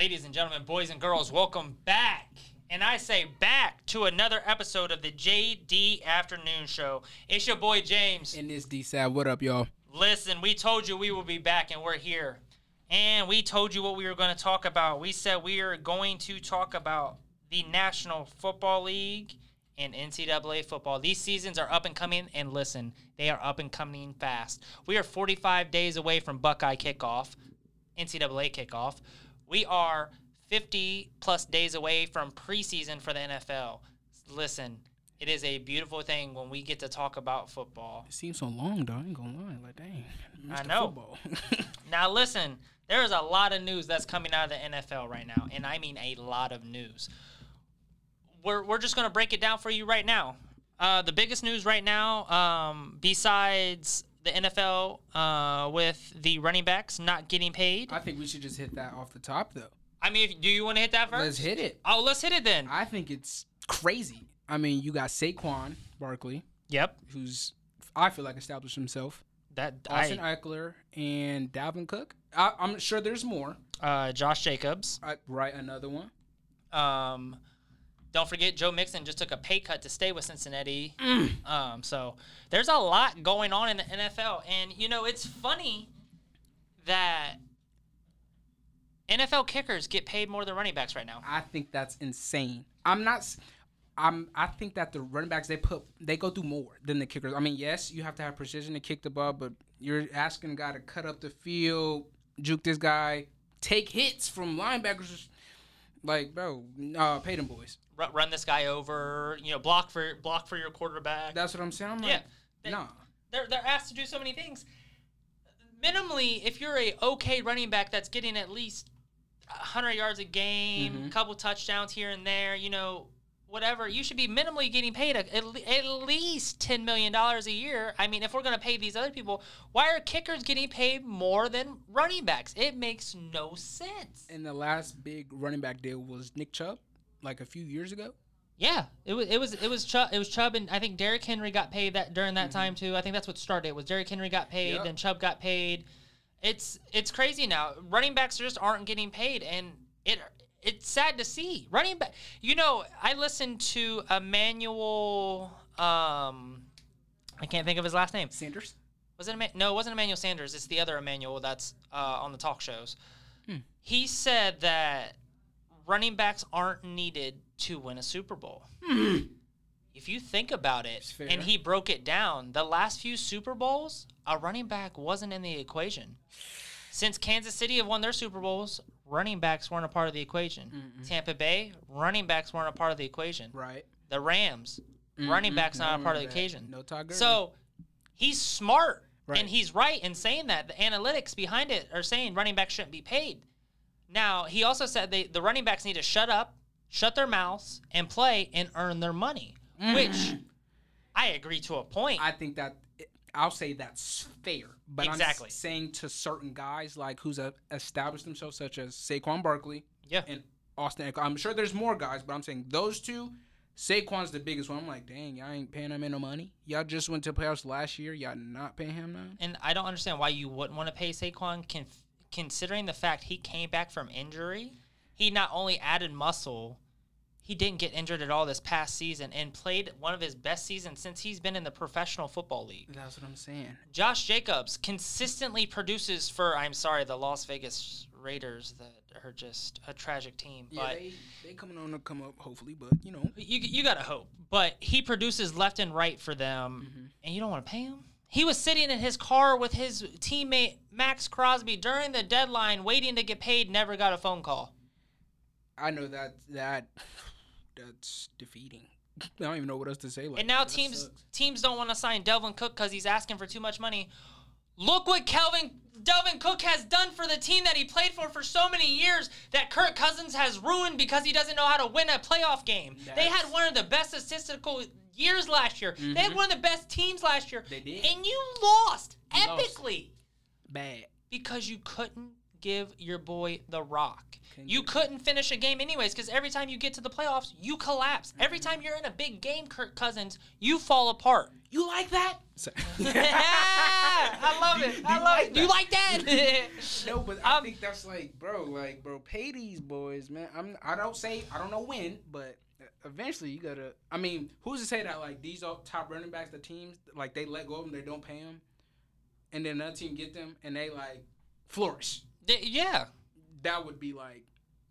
Ladies and gentlemen, boys and girls, welcome back. And I say back to another episode of the JD Afternoon Show. It's your boy James. And this D Sab, what up, y'all? Listen, we told you we will be back and we're here. And we told you what we were going to talk about. We said we are going to talk about the National Football League and NCAA football. These seasons are up and coming, and listen, they are up and coming fast. We are 45 days away from Buckeye kickoff, NCAA kickoff. We are 50 plus days away from preseason for the NFL. Listen, it is a beautiful thing when we get to talk about football. It seems so long, though. I ain't gonna lie. Like, dang. I know. Football. Now, listen, there is a lot of news that's coming out of the NFL right now, and I mean a lot of news. We're, we're just going to break it down for you right now. Uh, the biggest news right now, um, besides the NFL uh, with the running backs not getting paid. I think we should just hit that off the top, though. I mean, if, do you want to hit that 1st Let's hit it. Oh, let's hit it then. I think it's crazy. I mean, you got Saquon Barkley, yep. who's I feel like established himself. That Austin I, Ekeler and Dalvin Cook. I, I'm sure there's more. uh, Josh Jacobs. I, right, another one. Um, don't forget, Joe Mixon just took a pay cut to stay with Cincinnati. Mm. Um, so there's a lot going on in the NFL, and you know it's funny that NFL kickers get paid more than running backs right now. I think that's insane. I'm not. I'm, I think that the running backs they put they go through more than the kickers. I mean, yes, you have to have precision to kick the ball, but you're asking a guy to cut up the field, juke this guy, take hits from linebackers. Like, bro, uh, pay them boys. Ru- run this guy over, you know, block for block for your quarterback. That's what I'm saying. I'm Yeah. like, They- nah. they're they're asked to do so many things. Minimally, if you're a okay running back that's getting at least 100 yards a game, Mhm. couple touchdowns here and there, you know, whatever, you should be minimally getting paid a, at, le- at least 10 million dollars a year. I mean, if we're going to pay these other people, why are kickers getting paid more than running backs? It makes no sense. And the last big running back deal was Nick Chubb, like a few years ago. Yeah, it was it was it was Chubb, it was Chubb and I think Derrick Henry got paid that during that time too. I think that's what started. it Was Derrick Henry got paid, Yep. then Chubb got paid. It's it's crazy now. Running backs just aren't getting paid, and it it's sad to see. Running back, you know, I listened to Emmanuel. Um, I can't think of his last name. Sanders. Was it Eman- no? It wasn't Emmanuel Sanders. It's the other Emmanuel that's uh, on the talk shows. He said that running backs aren't needed to win a Super Bowl. If you think about it, and he broke it down, the last few Super Bowls, a running back wasn't in the equation. Since Kansas City have won their Super Bowls, running backs weren't a part of the equation. Tampa Bay, running backs weren't a part of the equation. Right. The Rams, running Mhm. backs not No a part of the equation. No Todd Gurley. So he's smart Right. and he's right in saying that. The analytics behind it are saying running backs shouldn't be paid. Now he also said they, the running backs need to shut up, shut their mouths, and play and earn their money, mm. which I agree to a point. I think that I'll say that's fair, but Exactly. I'm saying to certain guys like who's established themselves, such as Saquon Barkley yeah, and Austin. I'm sure there's more guys, but I'm saying those two. Saquon's the biggest one. I'm like, dang, y'all ain't paying him no money. Y'all just went to playoffs last year. Y'all not paying him now. and I don't understand why you wouldn't want to pay Saquon, con- considering the fact he came back from injury. He not only added muscle, he didn't get injured at all this past season and played one of his best seasons since he's been in the professional football league. That's what I'm saying. Josh Jacobs consistently produces for I'm sorry, the Las Vegas Raiders that are just a tragic team. Yeah, but they they coming on to come up hopefully, but you know, you you gotta hope. But he produces left and right for them, Mm-hmm. and you don't want to pay him. He was sitting in his car with his teammate Maxx Crosby during the deadline, waiting to get paid. Never got a phone call. I know that that that's defeating. I don't even know what else to say. Like, And now that teams sucks. teams don't want to sign Dalvin Cook because he's asking for too much money. Look what Kelvin Dalvin Cook has done for the team that he played for for so many years that Kirk Cousins has ruined because he doesn't know how to win a playoff game. they had one of the best statistical years last year. They had Mhm. one of the best teams last year. They did. And you lost You lost. epically bad. because you couldn't give your boy the rock. Can You you- couldn't finish a game anyways because every time you get to the playoffs, you collapse. Every time you're in a big game, Kirk Cousins, you fall apart. You like that? I love it. Do you- I love like it. Do you like that? No, but I Um, think that's like, bro, like, bro, pay these boys, man. I'm, I don't say, I don't know when, but eventually you gotta. I mean, who's to say that like these are top running backs, the teams like they let go of them, they don't pay them, and then another team get them and they like flourish. Yeah. That would be like,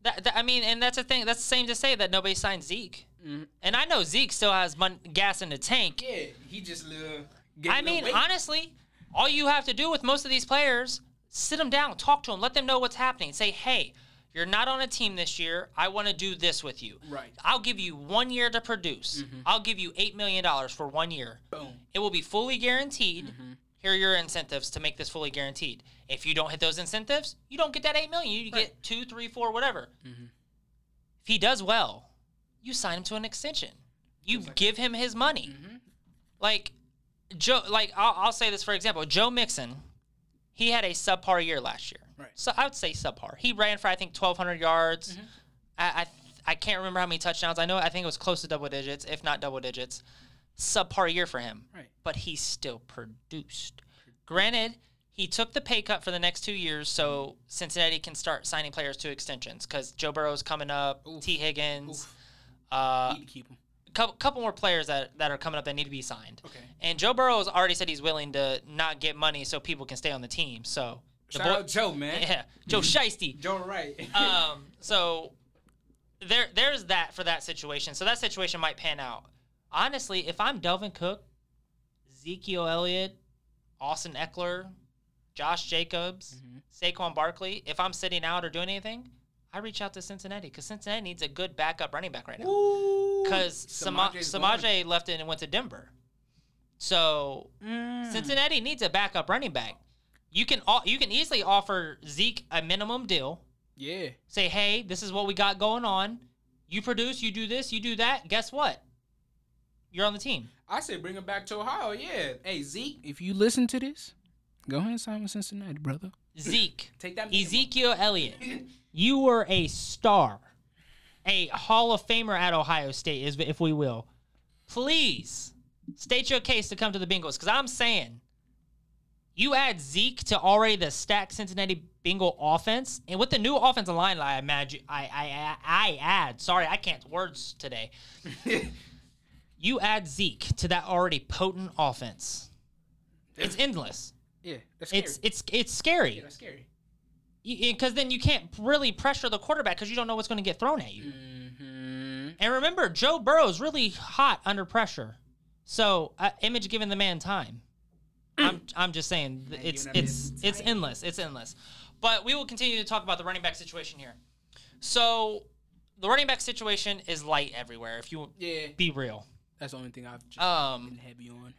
That, that- I mean, and that's the thing. That's the same to say that nobody signed Zeke. Mhm. And I know Zeke still has mon- gas in the tank. yeah, he just little. I mean, honestly, all you have to do with most of these players, sit them down, talk to them, let them know what's happening. Say, hey, you're not on a team this year. I want to do this with you. Right. I'll give you one year to produce. I'll give you $8 million for one year. boom. It will be fully guaranteed. Mm-hmm. Here are your incentives to make this fully guaranteed. If you don't hit those incentives, you don't get that eight million. You Right. get two, three, four, whatever. Mhm. If he does well, you sign him to an extension. You like give him his money. Mhm. Like Joe, like I'll, I'll say this for example, Joe Mixon, he had a subpar year last year. Right. So I would say subpar. He ran for I think 1,200 yards. Mm-hmm. I, I I can't remember how many touchdowns. I know I think it was close to double digits, if not double digits. Subpar year for him. Right. But he still produced. Granted, he took the pay cut for the next two years, so Cincinnati can start signing players to extensions because Joe Burrow's coming up, Oof. T. Higgins, uh, Need to keep him. couple, couple more players that, that are coming up that need to be signed. Okay. And Joe Burrow has already said he's willing to not get money so people can stay on the team. So, Shout boy- out Joe, man. yeah, Joe Shiesty. Joe, right? Um, so there, there's that for that situation. So that situation might pan out. Honestly, if I'm Dalvin Cook, Ezekiel Elliott, Austin Ekeler, Josh Jacobs, Saquon Barkley, if I'm sitting out or doing anything, I reach out to Cincinnati because Cincinnati needs a good backup running back right now because Sama- Samaje left it and went to Denver. So Mm. Cincinnati needs a backup running back. You can you can easily offer Zeke a minimum deal. Yeah. Say, hey, this is what we got going on. You produce, you do this, you do that. Guess what? You're on the team. I say bring him back to Ohio. Yeah. Hey Zeke, if you listen to this, go ahead and sign with Cincinnati, brother. Zeke, Take that. minimum. Ezekiel Elliott, you were a star, a Hall of Famer at Ohio State, is if we will. Please state your case to come to the Bengals because I'm saying you add Zeke to already the stacked Cincinnati Bengal offense, and with the new offensive line, I imagine I I I, add. Sorry, I can't words today. You add Zeke to that already potent offense. It's endless. yeah. It's it's it's scary yeah, that's scary. because then you can't really pressure the quarterback because you don't know what's going to get thrown at you. Mm-hmm. And remember, Joe Burrow's really hot under pressure. So, uh, image giving the man time. I'm I'm just saying th- Man it's it's it's endless. It's endless. But we will continue to talk about the running back situation here. So, the running back situation is light everywhere. If you Yeah, be real, that's the only thing I've just um, been heavy on.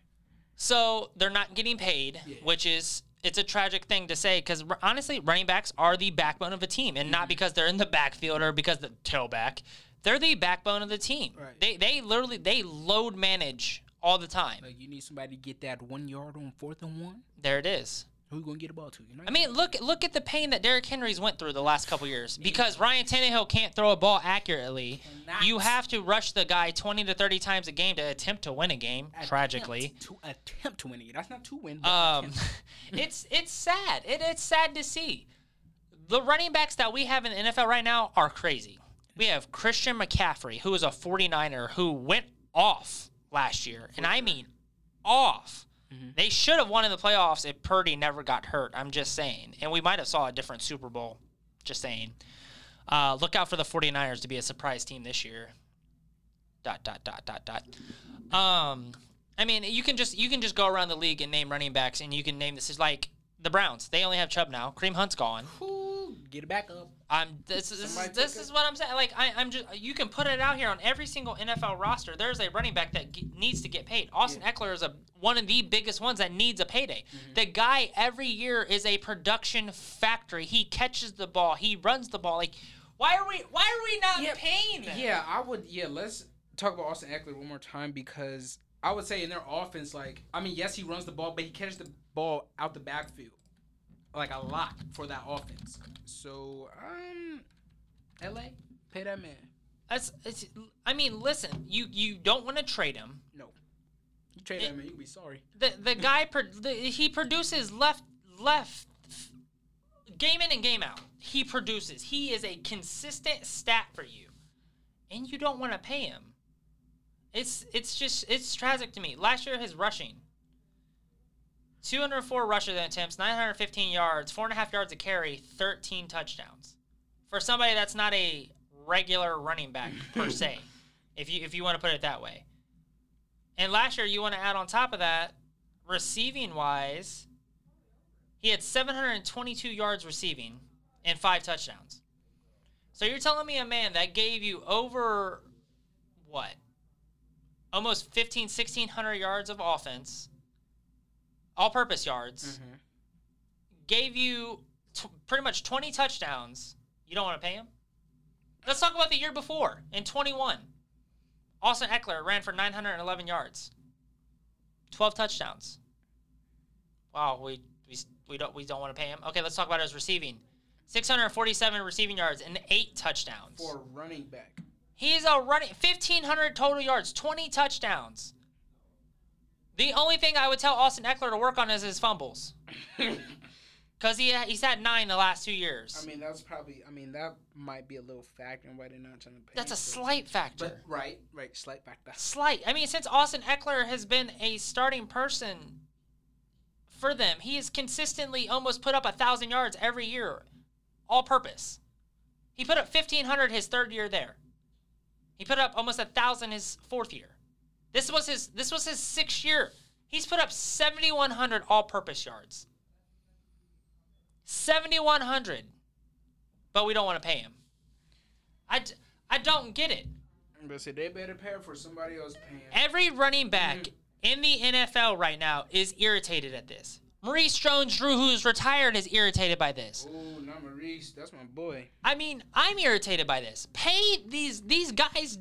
So they're not getting paid, Yeah. which is it's a tragic thing to say because honestly, running backs are the backbone of a team, and Mm-hmm. not because they're in the backfield or because the tailback. They're the backbone of the team. Right. They they literally they load manage all the time. Like you need somebody to get that one yard on fourth and one. There it is. Who you gonna get the ball to? You know? I mean, look look at the pain that Derrick Henry's went through the last couple years because Ryan Tannehill can't throw a ball accurately. You have to rush the guy 20 to 30 times a game to attempt to win a game. Attempt Tragically. to attempt to win it. That's not to win. But Um, it's it's sad. It, it's sad to see. The running backs that we have in the NFL right now are crazy. We have Christian McCaffrey, who is a 49er who went off last year, and I mean off. They should have won in the playoffs if Purdy never got hurt. I'm just saying, and we might have saw a different Super Bowl. Just saying. Uh, look out for the 49ers to be a surprise team this year. Dot dot dot dot dot. Um, I mean, you can just you can just go around the league and name running backs, and you can name this is like the Browns. They only have Chubb now. Kareem Hunt's gone. Ooh, get it back up. I'm this, is- this is this is what I'm saying. Like I, I'm just you can put it out here on every single NFL roster. There's a running back that ge- needs to get paid. Austin Ekeler is a one of the biggest ones that needs a payday. Mm-hmm. The guy every year is a production factory. He catches the ball. He runs the ball. Like why are we why are we not Yeah, paying them? Yeah, I would. Yeah, let's talk about Austin Ekeler one more time because I would say in their offense, like, I mean, yes, he runs the ball, but he catches the ball out the backfield. Like a lot for that offense. So, um, LA, pay that man. That's. It's, I mean, listen. You you don't want to trade him. No, you trade It- that man, you'll be sorry. The the guy pro, the, he produces left left game in and game out. He produces. He is a consistent stat for you, and you don't want to pay him. It's it's just it's tragic to me. Last year his rushing. 204 rushes and attempts, 915 yards, four and a half yards a carry, 13 touchdowns. For somebody that's not a regular running back per se, if you if you want to put it that way. And last year, you want to add on top of that, receiving wise, he had 722 yards receiving and five touchdowns. So you're telling me a man that gave you over what? Almost 15, 1600 yards of offense, all purpose yards, Mm-hmm. gave you t- pretty much 20 touchdowns. You don't want to pay him? Let's talk about the year before in 21. Austin Ekeler ran for 911 yards, 12 touchdowns. Wow, we we, we don't we don't want to pay him. Okay, let's talk about his receiving. 647 receiving yards and eight touchdowns. For running back. He's a running 1500 total yards, 20 touchdowns. The only thing I would tell Austin Ekeler to work on is his fumbles. Cuz he he's had 9 the last 2 years. I mean, that's probably. I mean, that might be a little factor in why they're not trying to pay. That's a slight factor. But right, right, slight factor. slight. I mean, since Austin Ekeler has been a starting person for them, he has consistently almost put up a thousand yards every year, all purpose. He put up fifteen hundred his third year there. He put up almost a thousand his fourth year. This was his. This was his sixth year. He's put up seventy one hundred all purpose yards. Seventy one hundred, but we don't want to pay him. I, d- I don't get it. But see, they better pay for somebody else paying. Every running back in the NFL right now is irritated at this. Maurice Jones-Drew, who's retired, is irritated by this. Oh, not Maurice. That's my boy. I mean, I'm irritated by this. Pay these these guys.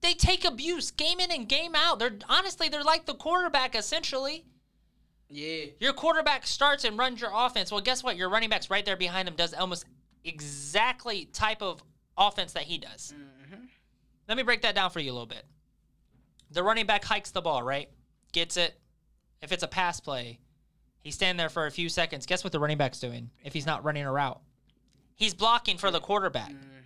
They take abuse game in and game out. They're honestly they're like the quarterback essentially. Yeah. Your quarterback starts and runs your offense. Well, guess what? Your running back's right there behind him does almost exactly type of offense that he does. Mm-hmm. Let me break that down for you a little bit. The running back hikes the ball, right? Gets it. If it's a pass play, he's standing there for a few seconds. Guess what the running back's doing if he's not running a route? He's blocking for the quarterback. Mm-hmm.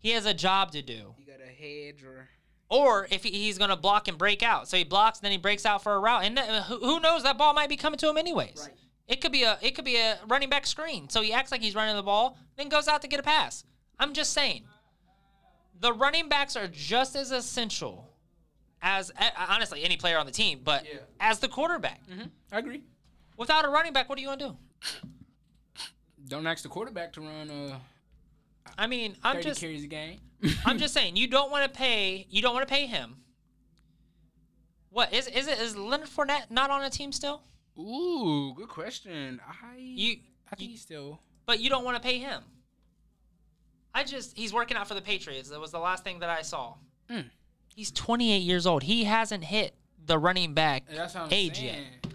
He has a job to do. You got a hedge or. Or if he- he's going to block and break out. So he blocks, and then he breaks out for a route. And uh, who who knows? That ball might be coming to him anyways. Right. It could be a it could be a running back screen. So he acts like he's running the ball, then goes out to get a pass. I'm just saying. The running backs are just as essential as uh, honestly any player on the team, but Yeah. as the quarterback. Mm-hmm. I agree. Without a running back, what are you gonna do? Don't ask the quarterback to run uh, I mean, I'm just carries a game. I'm just saying you don't want to pay you don't want to pay him. What is is it is Leonard Fournette not on a team still? Ooh, good question. I You I think he's still. but you don't want to pay him. I just he's working out for the Patriots. That was the last thing that I saw. Mm. He's 28 years old. He hasn't hit the running back That's what I'm age saying. yet.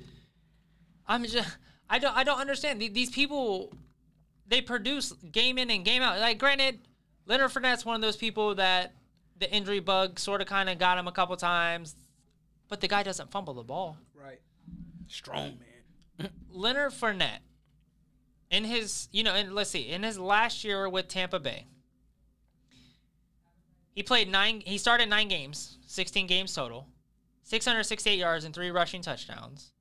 I'm just I don't I don't understand these people. They produce game in and game out. Like granted, Leonard Fournette's one of those people that the injury bug sort of kind of got him a couple times, but the guy doesn't fumble the ball. Right. Strong man. Leonard Fournette, in his, you know, and let's see, in his last year with Tampa Bay, he played nine. He started nine games, sixteen games total, six hundred sixty-eight yards and three rushing touchdowns.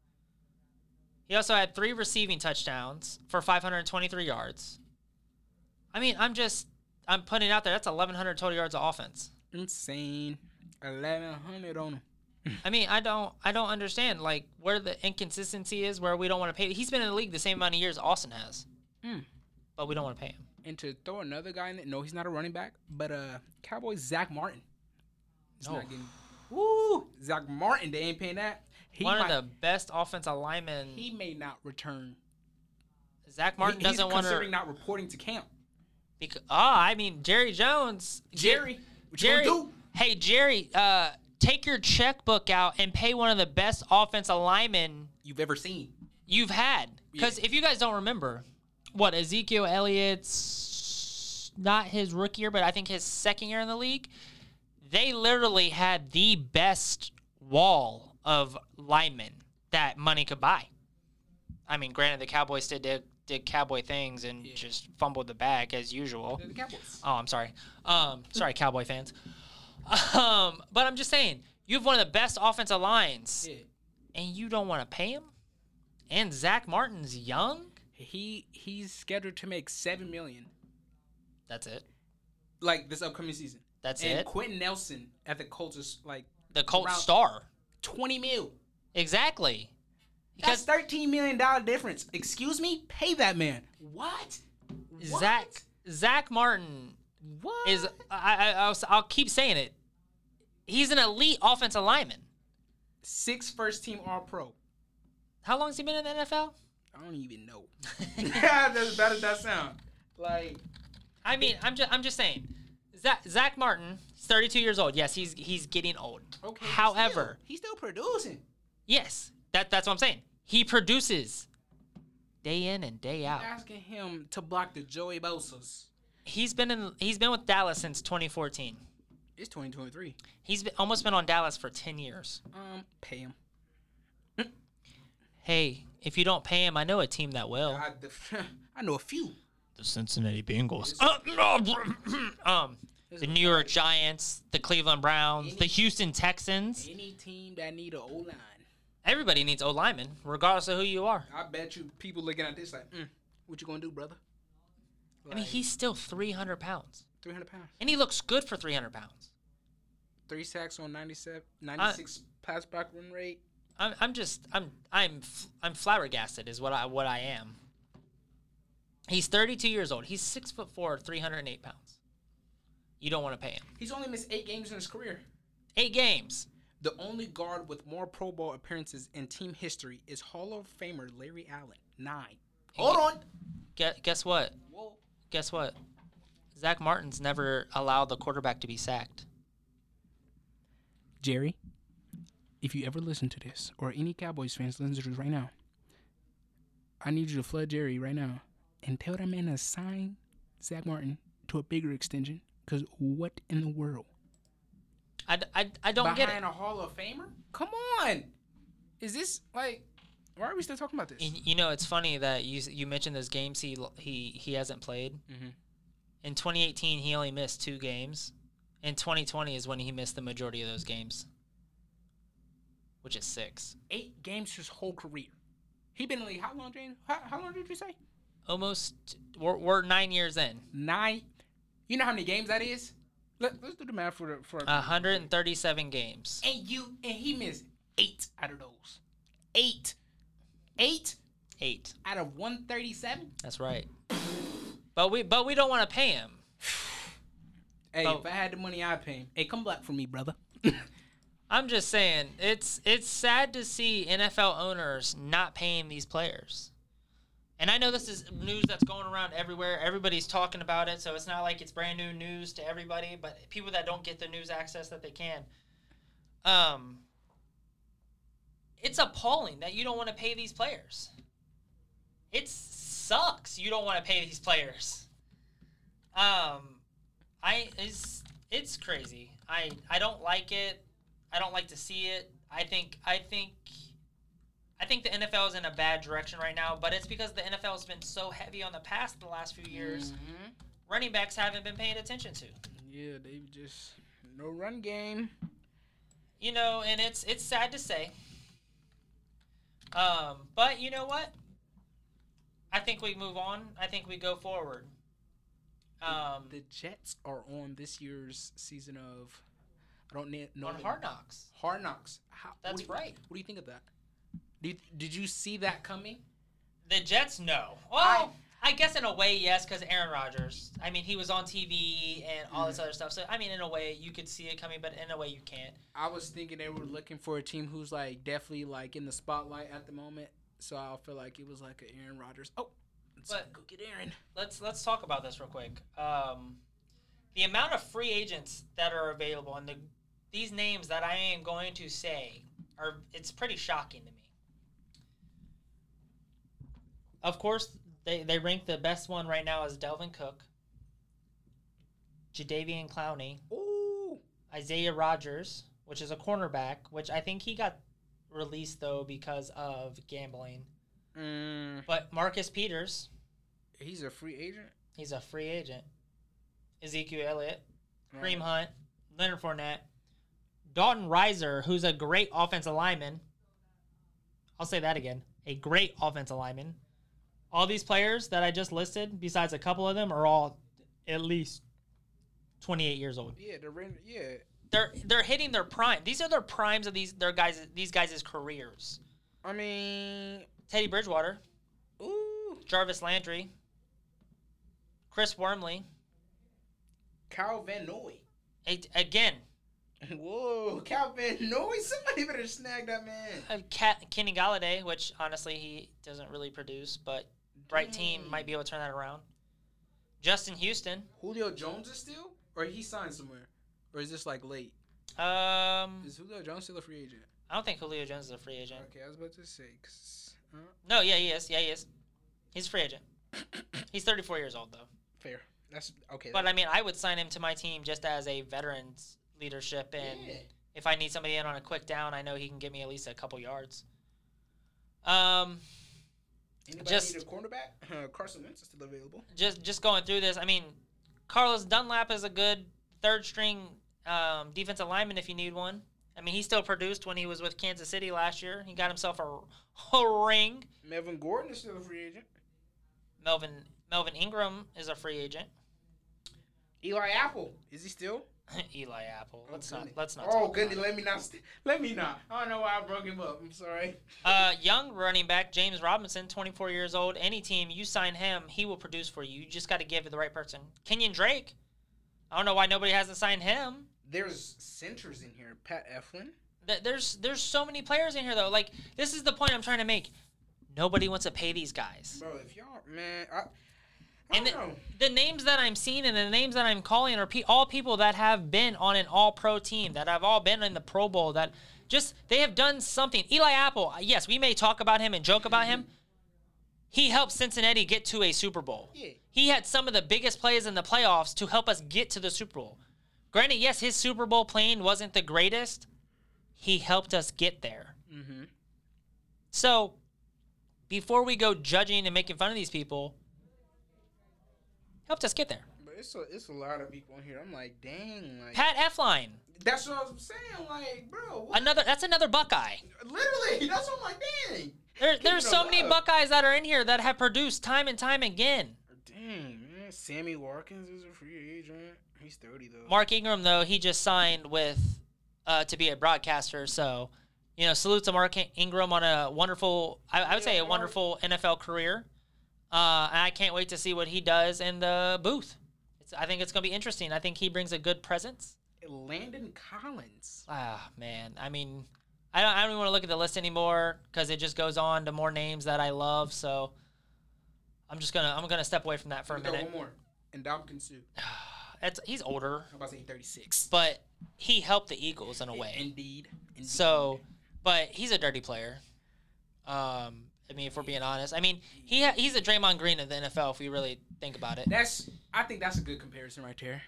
He also had three receiving touchdowns for five hundred twenty-three yards. I mean, I'm just, I'm putting it out there. That's eleven hundred total yards of offense. Insane. Eleven hundred on him. I mean, I don't, I don't understand like where the inconsistency is, where we don't want to pay. He's been in the league the same amount of years Austin has, Mm. but we don't want to pay him. And to throw another guy in there, no, he's not a running back, but uh, Cowboys Zach Martin. He's Oh. not getting. Woo, Zach Martin. They ain't paying that. He One might, of the best offensive linemen. He may not return. Zach Martin He- doesn't want to. considering not reporting to camp. Because, oh, I mean Jerry Jones. Jerry, what Jerry. gonna do? Hey Jerry, uh, take your checkbook out and pay one of the best offensive linemen You've ever seen? you've had. Because if you guys don't remember, what Ezekiel Elliott's not his rookie year, but I think his second year in the league, they literally had the best wall of linemen that money could buy. I mean, granted, the Cowboys did did, did cowboy things and Yeah. just fumbled the bag as usual. The Cowboys. Oh, I'm sorry. Um, sorry, Cowboy fans. Um, but I'm just saying, you have one of the best offensive lines, Yeah. and you don't want to pay him. And Zach Martin's young. He he's scheduled to make seven million That's it. like this upcoming season. That's and it. Quenton Nelson at the Colts is like The Colts around- star. Twenty mil. Exactly. That's Because thirteen million dollar difference. Excuse me, pay that man. What? What? Zach Zach Martin What is. I, I I'll, I'll keep saying it. He's an elite offensive lineman. six first team All Pro? How long has he been in the NFL? I don't even know. as bad as that sound. Like I mean, I'm just I'm just saying. Zach, Zach Martin, 32 years old. Yes, he's he's getting old. okay. However, still, he's still producing. yes, that that's what I'm saying. He produces day in and day out. Asking him to block the Joey Bosa's. He's been in he's been with Dallas since 2014. It's 2023. He's been, almost been on Dallas for 10 years. Um, pay him. Hey, if you don't pay him, I know a team that will. I, I know a few. The Cincinnati Bengals. um, the New York Giants, the Cleveland Browns, the Houston Texans. Any team that need an O line. Everybody needs O linemen, regardless of who you are. I bet you people looking at this like, mm, what you gonna do, brother? I mean, he's still 300 pounds, 300 pounds. and he looks good for 300 pounds. Three sacks on 97, 96 pass back run rate. I'm, I'm just, I'm, I'm, f- I'm flabbergasted, is what I, what I am. He's 32 years old. He's six foot four, 308 pounds. You don't want to pay him. He's only missed eight games in his career. Eight games. The only guard with more Pro Bowl appearances in team history is Hall of Famer Larry Allen. Nine. Hold on. Guess, guess what? Whoa. Guess what? Zach Martin's never allowed the quarterback to be sacked. Jerry, if you ever listen to this, or any Cowboys fans listen to this right now, I need you to flood Jerry right now and tell that man to sign Zach Martin to a bigger extension. Because what in the world? I, I, I don't get it. Behind a Hall of Famer? Come on. Is this like? Why are we still talking about this? And, you know, it's funny that you you mentioned those games he he he hasn't played. Mhm. In 2018, he only missed two games. In 2020 is when he missed the majority of those games, which is six. Eight games his whole career. He been in the league how long, James? How, how long did you say? Almost, we're, we're nine years in. Nine. You know how many games that is? Let, let's do the math for the for. 137 games. and you and he missed eight out of those. Eight. Eight Eight. out of one thirty seven. That's right. But we but we don't want to pay him. Hey, Oh. if I had the money, I'd pay him. Hey, come black for me, brother. I'm just saying it's it's sad to see NFL owners not paying these players. And I know this is news that's going around everywhere. Everybody's talking about it, so it's not like it's brand new news to everybody, but people that don't get the news access that they can. Um it's appalling that you don't want to pay these players. It sucks you don't want to pay these players. Um I it's it's crazy. I I don't like it. I don't like to see it. I think I think I think the NFL is in a bad direction right now, but it's because the NFL has been so heavy on the past the last few years. Mhm. Running backs haven't been paying attention to. Yeah, they've just no run game. You know, and it's it's sad to say. Um, but you know what? I think we move on. I think we go forward. Um, The Jets are on this year's season of. I don't know. on Hard Knocks. Hard Knocks. How, That's do you- right. What do you think of that? Did Did you see that coming? The Jets, no. Well, I, guess in a way, yes, because Aaron Rodgers. I mean, he was on TV and all this other stuff. So, I mean, in a way, you could see it coming, but in a way, you can't. I was thinking they were looking for a team who's like definitely like in the spotlight at the moment. So I feel like it was like an Aaron Rodgers. Oh, let's But- go get Aaron. Let's let's talk about this real quick. Um, the amount of free agents that are available and the these names that I am going to say are it's pretty shocking to me. Of course, they, they rank the best one right now as Dalvin Cook, Jadeveon Clowney, Ooh. Isaiah Rodgers, which is a cornerback, which I think he got released though because of gambling. Mm, But Marcus Peters, he's a free agent. he's a free agent. Ezekiel Elliott, Kareem Hunt, Leonard Fournette, Dalton Risner, who's a great offensive lineman. I'll say that again. A great offensive lineman. All these players that I just listed, besides a couple of them, are all at least 28 years old. Yeah, the Ren- yeah. They're they're hitting their prime. These are their primes of these their guys these guys' careers. I mean, Teddy Bridgewater, ooh, Jarvis Landry, Chris Wormley. Kyle Van Noy. Again, Whoa, Kyle Van Noy. Somebody better snag that man. uh, Cat, Kenny Golladay, which honestly he doesn't really produce, but right team might be able to turn that around. Justin Houston. Julio Jones is still, or he signed somewhere, or is this like late? Um, Is Julio Jones still a free agent? I don't think Julio Jones is a free agent. Okay, I was about to say. 'cause, uh, No, yeah, he is. Yeah, he is. He's a free agent. He's 34 years old though. fair. That's okay. But I mean, I would sign him to my team just as a veterans leadership, and yeah. if I need somebody in on a quick down, I know he can get me at least a couple yards. Um, Anybody just- need a cornerback? Uh, Carson Wentz is still available. just just going through this, I mean, Carlos Dunlap is a good third string um, defensive lineman if you need one. I mean, he still produced when he was with Kansas City last year. He got himself a, a ring. Melvin Gordon is still a free agent. Melvin Melvin Ingram is a free agent. Eli Apple is he still? Eli Apple. Let's Oh, not goodness. let's not. Oh goodness, let me not. St- let me not. I don't know why I broke him up. I'm sorry. Uh, young running back James Robinson, 24 years old. Any team you sign him, he will produce for you. You just got to give it the right person. Kenyan Drake. I don't know why nobody hasn't signed him. There's centers in here. Pat Elflein. Th- There's there's so many players in here though. Like this is the point I'm trying to make. Nobody wants to pay these guys. Bro, if y'all man, I And the, the names that I'm seeing and the names that I'm calling are pe- all people that have been on an all pro team, that have all been in the Pro Bowl, that just, they have done something. Eli Apple, yes, we may talk about him and joke about him. He helped Cincinnati get to a Super Bowl. Yeah. He had some of the biggest plays in the playoffs to help us get to the Super Bowl. Granted, yes, his Super Bowl playing wasn't the greatest. He helped us get there. Mm-hmm. So, before we go judging and making fun of these people, helped us get there. But it's a it's a lot of people in here. I'm like, dang, like Pat Elflein, that's what I'm saying. Like, bro, what? another that's another Buckeye. literally, that's what I'm like, dang. There, there's so a many. Buckeyes that are in here that have produced time and time again. Dang, man. Sammy Watkins is a free agent. He's 30 though. Mark Ingram, though, he just signed with uh, to be a broadcaster. So, you know, salute to Mark Ingram on a wonderful, I, I would say, a wonderful NFL career. Uh, and I can't wait to see what he does in the booth. It's, I think it's going to be interesting. I think he brings a good presence. Landon Collins. Ah, man. I mean, I don't, I don't even want to look at the list anymore because it just goes on to more names that I love. So I'm just gonna I'm gonna step away from that for a minute. One more. And Ndamukong Suh. It's, he's older, I'm about to say 36. but he helped the Eagles in a way. Indeed. Indeed. So, but he's a dirty player. Um, I mean, if we're being honest, I mean, he ha- he's a Draymond Green of the NFL if we really think about it. that's I think that's a good comparison right there.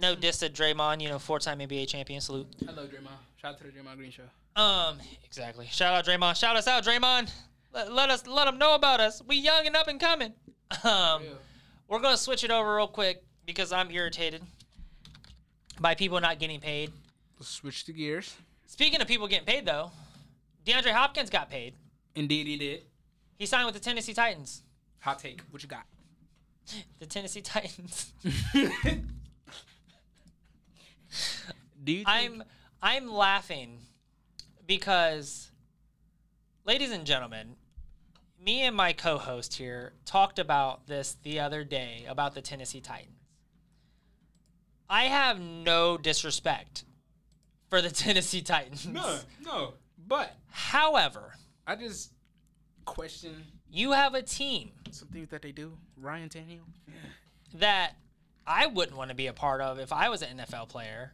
No diss to Draymond, you know, four-time NBA champion. Salute. Hello, Draymond. Shout out to the Draymond Green show. Um, exactly. Shout out Draymond. Shout us out, Draymond. Let, let us let them know about us. We young and up and coming. Um, Yeah. we're gonna switch it over real quick because I'm irritated by people not getting paid. Let's switch the gears. Speaking of people getting paid, though, DeAndre Hopkins got paid. Indeed, he did. He signed with the Tennessee Titans. Hot take. What you got? The Tennessee Titans. Do you? Think, I'm I'm laughing because, ladies and gentlemen, me and my co-host here talked about this the other day about the Tennessee Titans. I have no disrespect for the Tennessee Titans. no, no. But However, I just question you have a team some things that they do. Ryan Tannehill. that I wouldn't want to be a part of if I was an NFL player.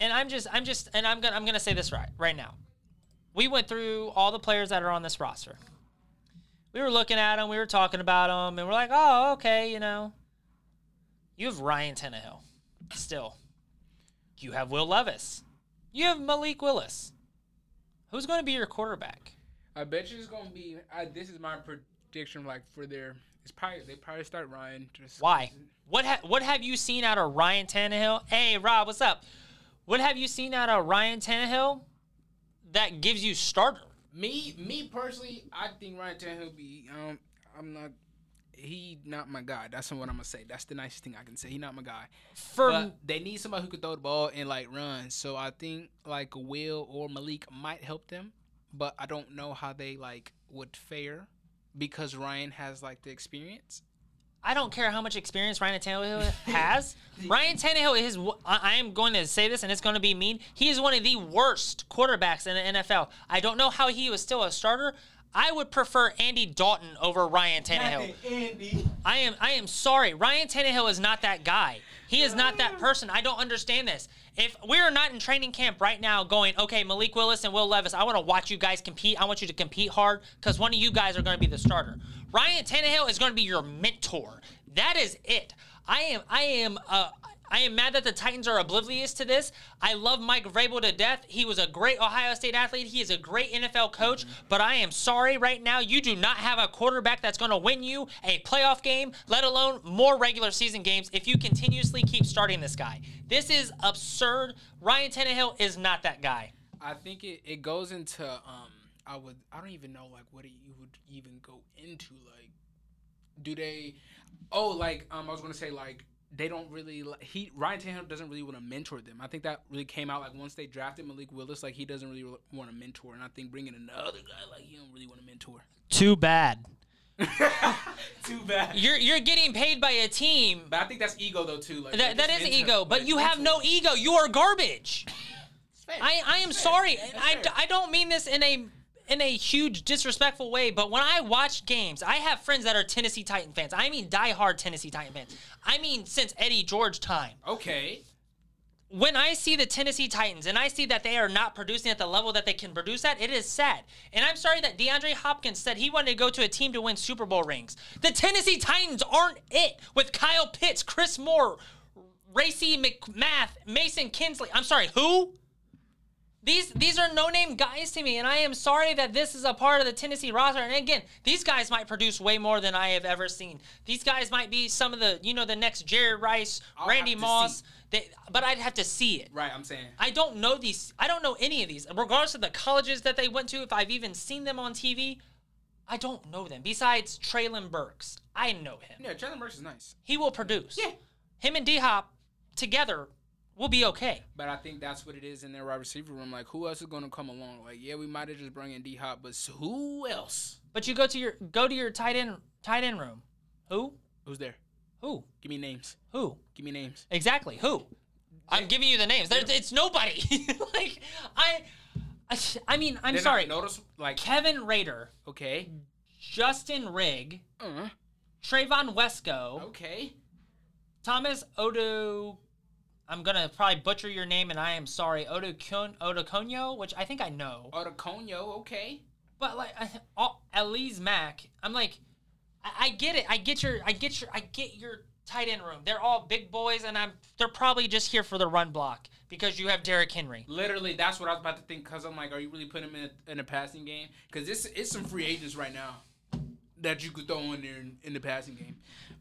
And I'm just I'm just and I'm gonna I'm gonna say this right right now. We went through all the players that are on this roster. we were looking at them, we were talking about them, and we're like, oh, okay, you know. You have Ryan Tannehill still. You have Will Levis. You have Malik Willis. Who's going to be your quarterback? I bet you it's gonna be. I, this is my prediction. Like for their, it's probably they probably start Ryan. Just Why? What ha- what have you seen out of Ryan Tannehill? Hey, Rob, what's up? What have you seen out of Ryan Tannehill that gives you starter? Me, me personally, I think Ryan Tannehill be. Um, I'm not. He not my guy. That's what I'm gonna say. That's the nicest thing I can say. He not my guy. For But they need somebody who could throw the ball and like run. So I think like Will or Malik might help them, but I don't know how they like would fare because Ryan has like the experience. I don't care how much experience Ryan Tannehill has. Ryan Tannehill is. I I am going to say this, and it's going to be mean. He is one of the worst quarterbacks in the NFL. I don't know how he was still a starter. I would prefer Andy Dalton over Ryan Tannehill. Andy. I am I am sorry. Ryan Tannehill is not that guy. He is not that person. I don't understand this. If we are not in training camp right now going, okay, Malik Willis and Will Levis, I want to watch you guys compete. I want you to compete hard because one of you guys are going to be the starter. Ryan Tannehill is going to be your mentor. That is it. I am I am uh I am mad that the Titans are oblivious to this. I love Mike Vrabel to death. He was a great Ohio State athlete. He is a great NFL coach. But I am sorry right now, you do not have a quarterback that's going to win you a playoff game, let alone more regular season games, if you continuously keep starting this guy. This is absurd. Ryan Tannehill is not that guy. I think it, it goes into um I would I don't even know like what it, you would even go into like do they oh like um I was gonna say like they don't really he Ryan Tannehill doesn't really want to mentor them. I think that really came out like once they drafted Malik Willis like he doesn't really want to mentor and I think bringing another guy like he don't really want to mentor. Too bad. Too bad. You're you're getting paid by a team. But I think that's ego though too. Like That, that it's is mentor- ego, but it's you have no ego. You are garbage. I, I am It's sorry. fair. and It's I, fair. d- I don't mean this in a in a huge disrespectful way, but when I watch games, I have friends that are Tennessee Titan fans. I mean diehard Tennessee Titan fans. I mean since Eddie George time. Okay. When I see the Tennessee Titans and I see that they are not producing at the level that they can produce at, it is sad. And I'm sorry that DeAndre Hopkins said he wanted to go to a team to win Super Bowl rings. The Tennessee Titans aren't it with Kyle Pitts, Chris Moore, Racey McMath, Mason Kinsey. I'm sorry, who? These these are no name guys to me, and I am sorry that this is a part of the Tennessee roster. And again, these guys might produce way more than I have ever seen. These guys might be some of the you know the next Jerry Rice, I'll Randy Moss. They, but I'd have to see it. Right, I'm saying. I don't know these. I don't know any of these, regardless of the colleges that they went to. If I've even seen them on TV, I don't know them. Besides Treylon Burks, I know him. Yeah, Chandler Burks is nice. He will produce. Yeah. Him and D Hop together will be okay. But I think that's what it is in their wide receiver room. Like, who else is going to come along? Like, yeah, we might have just brought in D Hop, but who else? But you go to your go to your tight end tight end room. Who? Who's there? Who? Give me names. Who? Give me names. Exactly. Who? I'm giving you the names. There, it's nobody. like I, I, I mean, I'm They're sorry. Not notice like Kevin Rader, okay, Justin Rigg, uh, Trevon Wesco, okay. Thomas Odo. I'm gonna probably butcher your name, and I am sorry. Odo Odoconio, which I think I know, Otoconio, okay. but like I, Elise Mack. I'm like, I, I get it. I get your. I get your. I get your tight end room. They're all big boys, and I'm. They're probably just here for the run block because you have Derrick Henry. Literally, that's what I was about to think. Cause I'm like, are you really putting him in a, in a passing game? Cause it's it's some free agents right now that you could throw in there in, in the passing game.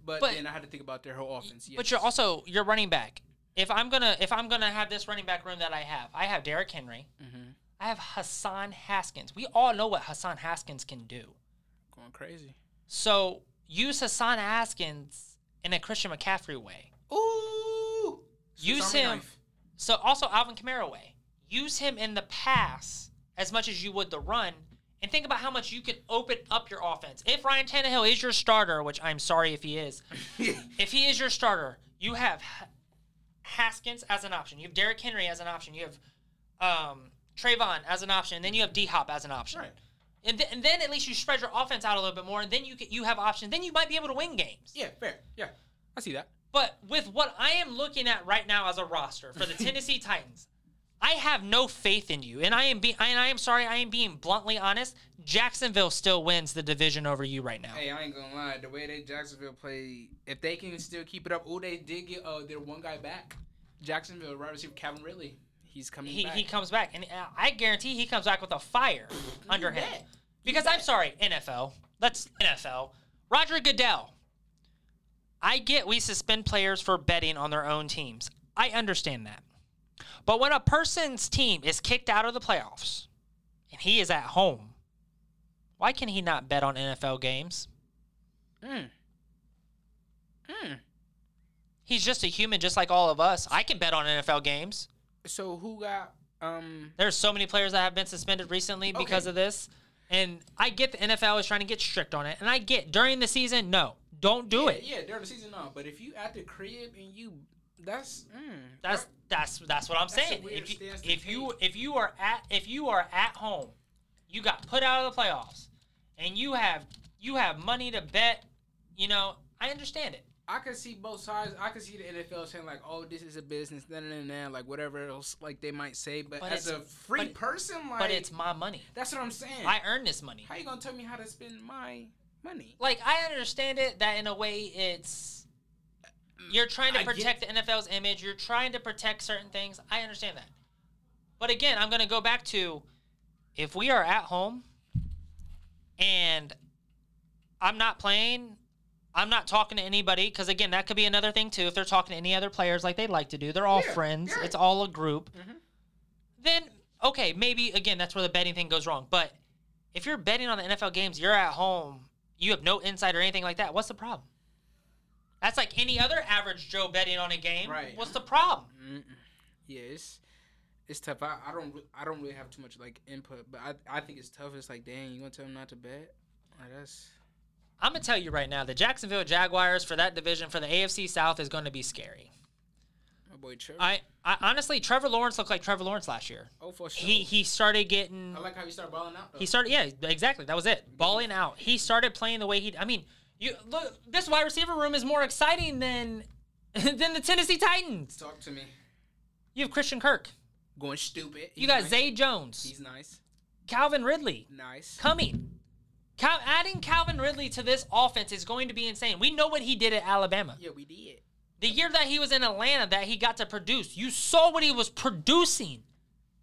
But, But- then I had to think about their whole offense. Yes. But you're also you're running back. If I'm gonna if I'm gonna have this running back room that I have, I have Derrick Henry. Mhm. I have Hassan Haskins. We all know what Hassan Haskins can do. going crazy. So use Hassan Haskins in a Christian McCaffrey way. Ooh. Use him. knife. So also Alvin Kamara way. Use him in the pass as much as you would the run, and think about how much you can open up your offense. If Ryan Tannehill is your starter, which I'm sorry if he is, if he is your starter, you have Ha- Haskins as an option. You have Derrick Henry as an option. You have um, Trayvon as an option, and then you have D Hop as an option. Right. And, th- and then at least you spread your offense out a little bit more, and then you can, you have options. Then you might be able to win games. Yeah, fair. Yeah, I see that. But with what I am looking at right now as a roster for the Tennessee Titans, I have no faith in you, and I am being and I am sorry. I am being bluntly honest. Jacksonville still wins the division over you right now. Hey, I ain't gonna lie. The way they Jacksonville play, if they can still keep it up, oh, they did get uh their one guy back. Jacksonville right receiver Calvin Ridley. He's coming He back. he comes back, and uh, I guarantee he comes back with a fire under him. bet. Because I'm sorry, NFL. Let's NFL. Roger Goodell. I get we suspend players for betting on their own teams. I understand that. But when a person's team is kicked out of the playoffs and he is at home, why can he not bet on NFL games? Mm. Mm. He's just a human just like all of us. I can bet on NFL games. So who got um? There's so many players that have been suspended recently because Okay. of this. And I get the NFL is trying to get strict on it. And I get during the season, no, don't do yeah, it. Yeah, during the season, no. But if you at the crib and you, that's mm, That's that's that's what I'm That's saying. If you, if you take. if you are at if you are at home, you got put out of the playoffs, and you have you have money to bet. You know, I understand it. I can see both sides. I can see the NFL saying like, "Oh, this is a business," then and then, like whatever else like they might say. But, But as a free person, like, But it's my money. that's what I'm saying. I earn this money. How you gonna tell me how to spend my money? Like I understand it that in a way it's you're trying to I get- protect the NFL's image. You're trying to protect certain things. I understand that. But again, I'm going to go back to if we are at home and I'm not playing, I'm not talking to anybody because again, that could be another thing too. If they're talking to any other players like they like to do, they're all Yeah, friends. yeah. It's all a group. Mhm. Then okay, maybe again that's where the betting thing goes wrong. But if you're betting on the NFL games, you're at home, you have no insight or anything like that. What's the problem? That's like any other average Joe betting on a game. Right. What's the problem? Mm-mm. Yeah, it's it's tough. I, I don't I don't really have too much like input, but I I think it's tough. It's like, dang, you gonna tell him not to bet? Like that's I'm gonna tell you right now, the Jacksonville Jaguars for that division for the AFC South is going to be scary. my boy Trevor. I, I honestly, Trevor Lawrence looked like Trevor Lawrence last year. oh for sure. He he started getting I like how he started balling out. Though. he started yeah exactly that was it balling out. He started playing the way he. I mean, you look this wide receiver room is more exciting than than the Tennessee Titans. Talk to me. You have Christian Kirk. Going stupid. You got nice. Zay Jones, He's nice. Calvin Ridley Nice. coming. Cal- adding Calvin Ridley to this offense is going to be insane. We know what he did at Alabama. Yeah, we did. The year that he was in Atlanta, that he got to produce, you saw what he was producing.